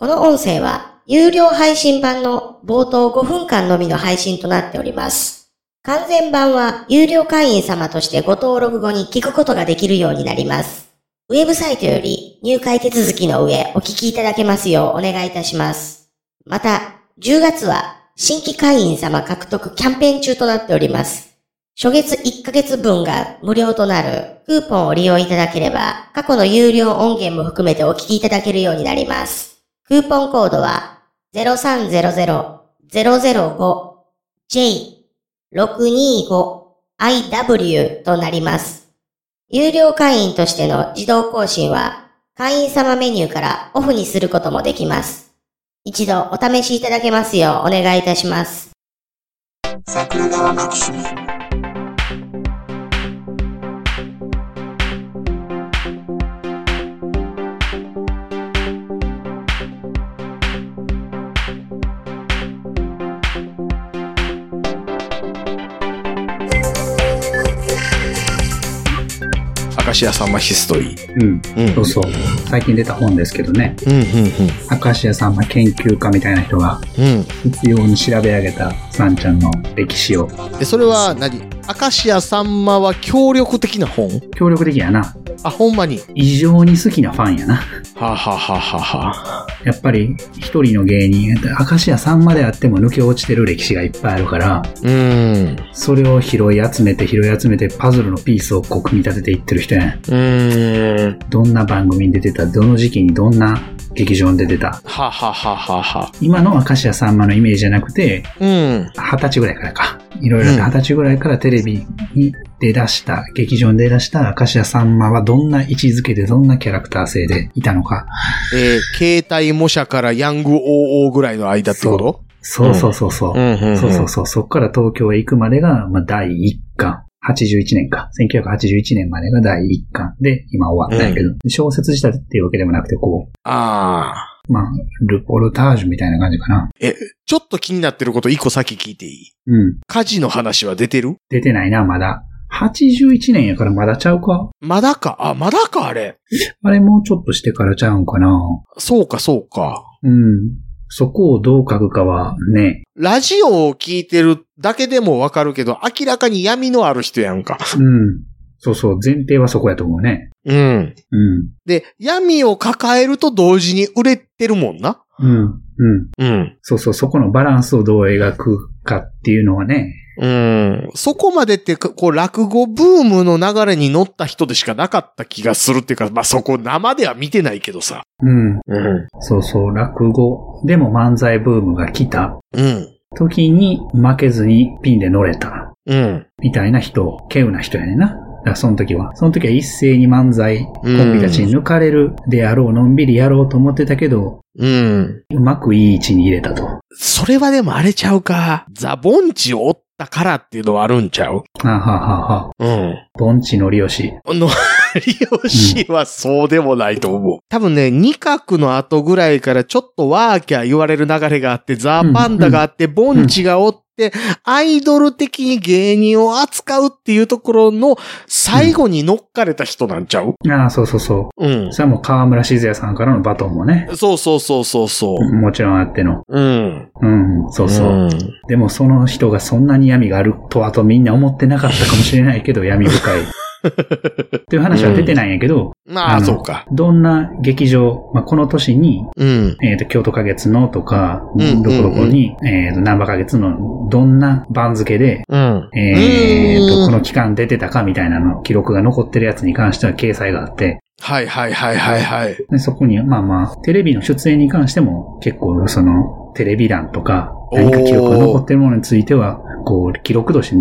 この音声は有料配信版の冒頭5分間のみの配信となっております。完全版は有料会員様としてご登録後に聞くことができるようになります。ウェブサイトより入会手続きの上お聞きいただけますようお願いいたします。また、10月は新規会員様獲得キャンペーン中となっております。初月1ヶ月分が無料となるクーポンを利用いただければ過去の有料音源も含めてお聞きいただけるようになります。クーポンコードは 0300-005-J625IW となります。有料会員としての自動更新は会員様メニューからオフにすることもできます。一度お試しいただけますようお願いいたします。桜川マキシム明石家さんまヒストリー。うん。うん。そうそう。最近出た本ですけどね。うん、うん、明石家さんま研究家みたいな人がうん。うん。必要に調べ上げたさんちゃんの歴史をで、それは何明石家さんまは協力的な本？協力的やな。あ、ほんまに？異常に好きなファンやな。はあ、はあはあはあはあ、やっぱり一人の芸人、明石家さんまであっても抜け落ちてる歴史がいっぱいあるから、うーん。それを拾い集めて拾い集めてパズルのピースをこう組み立てていってる人やん。うーん。どんな番組に出てた、どの時期にどんな劇場に出てた。はあ、はあはあはあはあ、今の明石家さんまのイメージじゃなくて、うん。二十歳ぐらいからか。いろいろ二十歳ぐらいからテレビに出だした、劇場に出だした明石家さんまはどんな位置づけでどんなキャラクター性でいたのか。えー、携帯模写からヤング OO ぐらいの間ってこと？そうそうそうそう。うん、うん、そうそうそう。そっから東京へ行くまでが、まあ、第一巻。81年か。1981年までが第一巻で、今終わったんやけど、小説自体っていうわけでもなくて、こああ。う、まあ、ルポルタージュみたいな感じかな。え、ちょっと気になってること一個先聞いていい？うん。火事の話は出てる？出てないな、まだ。81年やからまだちゃうか？まだか？あ、まだかあれ。あれもうちょっとしてからちゃうんかなそうか、そうか。うん。そこをどう書くかはね、ラジオを聞いてるだけでもわかるけど、明らかに闇のある人やんか。うん。そうそう、前提はそこやと思うね。うん。うん。で、闇を抱えると同時に売れてるもんな。うん。うん。うん。そうそう、そこのバランスをどう描くかっていうのはね、うん。そこまでってか、こう、落語ブームの流れに乗った人でしかなかった気がするっていうか、まあ、そこ生では見てないけどさ。うん。うん。そうそう、落語でも漫才ブームが来たうん。時に負けずにピンで乗れたうん。みたいな人、稀有な人やねんな。だその時は。その時は一斉に漫才コンビたちに抜かれるであろう、のんびりやろうと思ってたけど、うん。うまくいい位置に入れたと。それはでもあれちゃうか。ザ・ボンチを追ったからっていうのはあるんちゃう？はあ、はあはあはあ、うん。盆地のりよし。の、利用しはそうでもないと思う。多分ね、二角の後ぐらいからちょっとワーキャー言われる流れがあって、ザ・パンダがあって、ボンチがおって、アイドル的に芸人を扱うっていうところの最後に乗っかれた人なんちゃう？ああ、そうそうそう。うん。それはもう河村静也さんからのバトンもね、そうそうそうそうそう。もちろんあっての。うん。うん、そうそう。んでもその人がそんなに闇があるとはとみんな思ってなかったかもしれないけど、闇深い。っていう話は出てないんやけど、まあ、のそうか。どんな劇場、まあ、この年に、うん。えっ、と、京都花月のとか、うんどこどこに、えっ、と、南波花月のどんな番付で、うん。えっ、と、うんこの期間出てたかみたいなの、記録が残ってるやつに関しては掲載があって、はいはいはいはいはい。でそこに、まあまあ、テレビの出演に関しても結構その、テレビ欄とか、何か記録が残ってるものについては、こう、記録として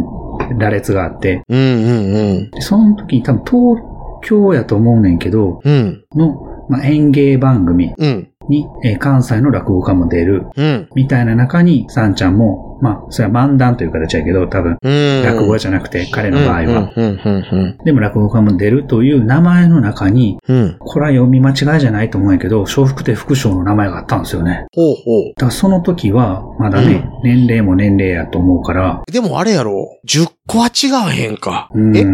羅列があって、うんうんうん。でその時に多分東京やと思うねんけど、うん。の、まあ、演芸番組うん。に、えー関西の落語家も出る、うん。みたいな中に、さんちゃんも、まあ、それは漫談という形やけど、多分、うん。落語家じゃなくて、彼の場合は。うんうんうんでも落語家も出るという名前の中に、うん。うん。これは読み間違いじゃないと思うんやけど、笑福亭副将の名前があったんですよね。ほうほだからその時は、まだね、年齢も年齢やと思うから、う。でもあれやろ ?10 個は違わへんか。うん、え？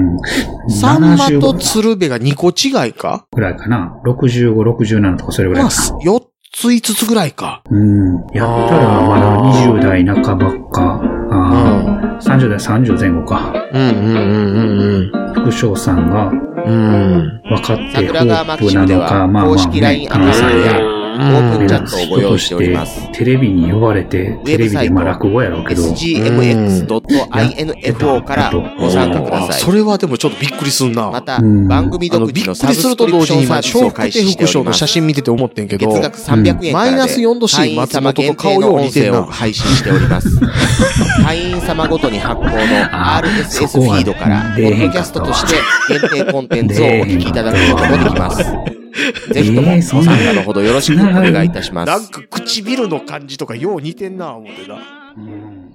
サンマと75鶴瓶が2個違いか？ぐらいかな。65、67とかそれぐらいまあ、かな。4つ5つぐらいか。うん。やったらまだ20代半ばか。ああ、30代30前後か。うんうんうんうん副将さんがうん。うん。分かってホープなのか、まあまあ、公式 LINE アカウントやオープンチャットをご用意しております。テレビに呼ばれて、テレビでまあ落語やろうけど、sgmx.info からご参加くだあ、さい。それはでもちょっとびっくりすんな。また、うん番組独自のくりすると同時に今、サブスクリプションサービスを開始しております。写真見てて思ってんけど、月額300円からで、マイナス4度 C 会員様限定の音声を配信しております。会員様ごとに発行の あ RSS フィードから、ポッドキャストとして限定コンテンツをお聞きいただくこともできます。ぜひとも参加のほどよろしくお願いいたします。なんか唇の感じとかよう似てんな、思ってな。うん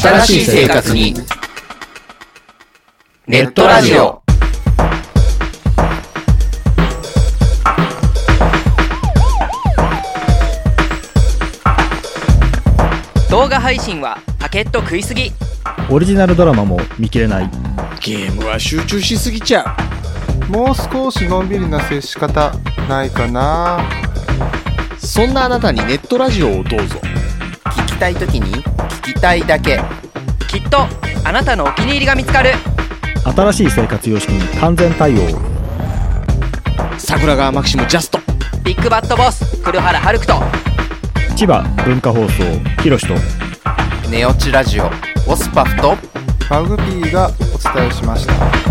新しい生活に、ネットラジオ。動画配信はパケット食いすぎオリジナルドラマも見切れないゲームは集中しすぎちゃう。もう少しのんびりな接し方ないかなそんなあなたにネットラジオをどうぞ。聞きたいときに聞きたいだけ。きっとあなたのお気に入りが見つかる新しい生活様式に完全対応桜川マキシムジャスト。ビッグバットボス黒原遥人千葉文化放送ひろしとネオチラジオ。オスパフとマグピーがお伝えしました。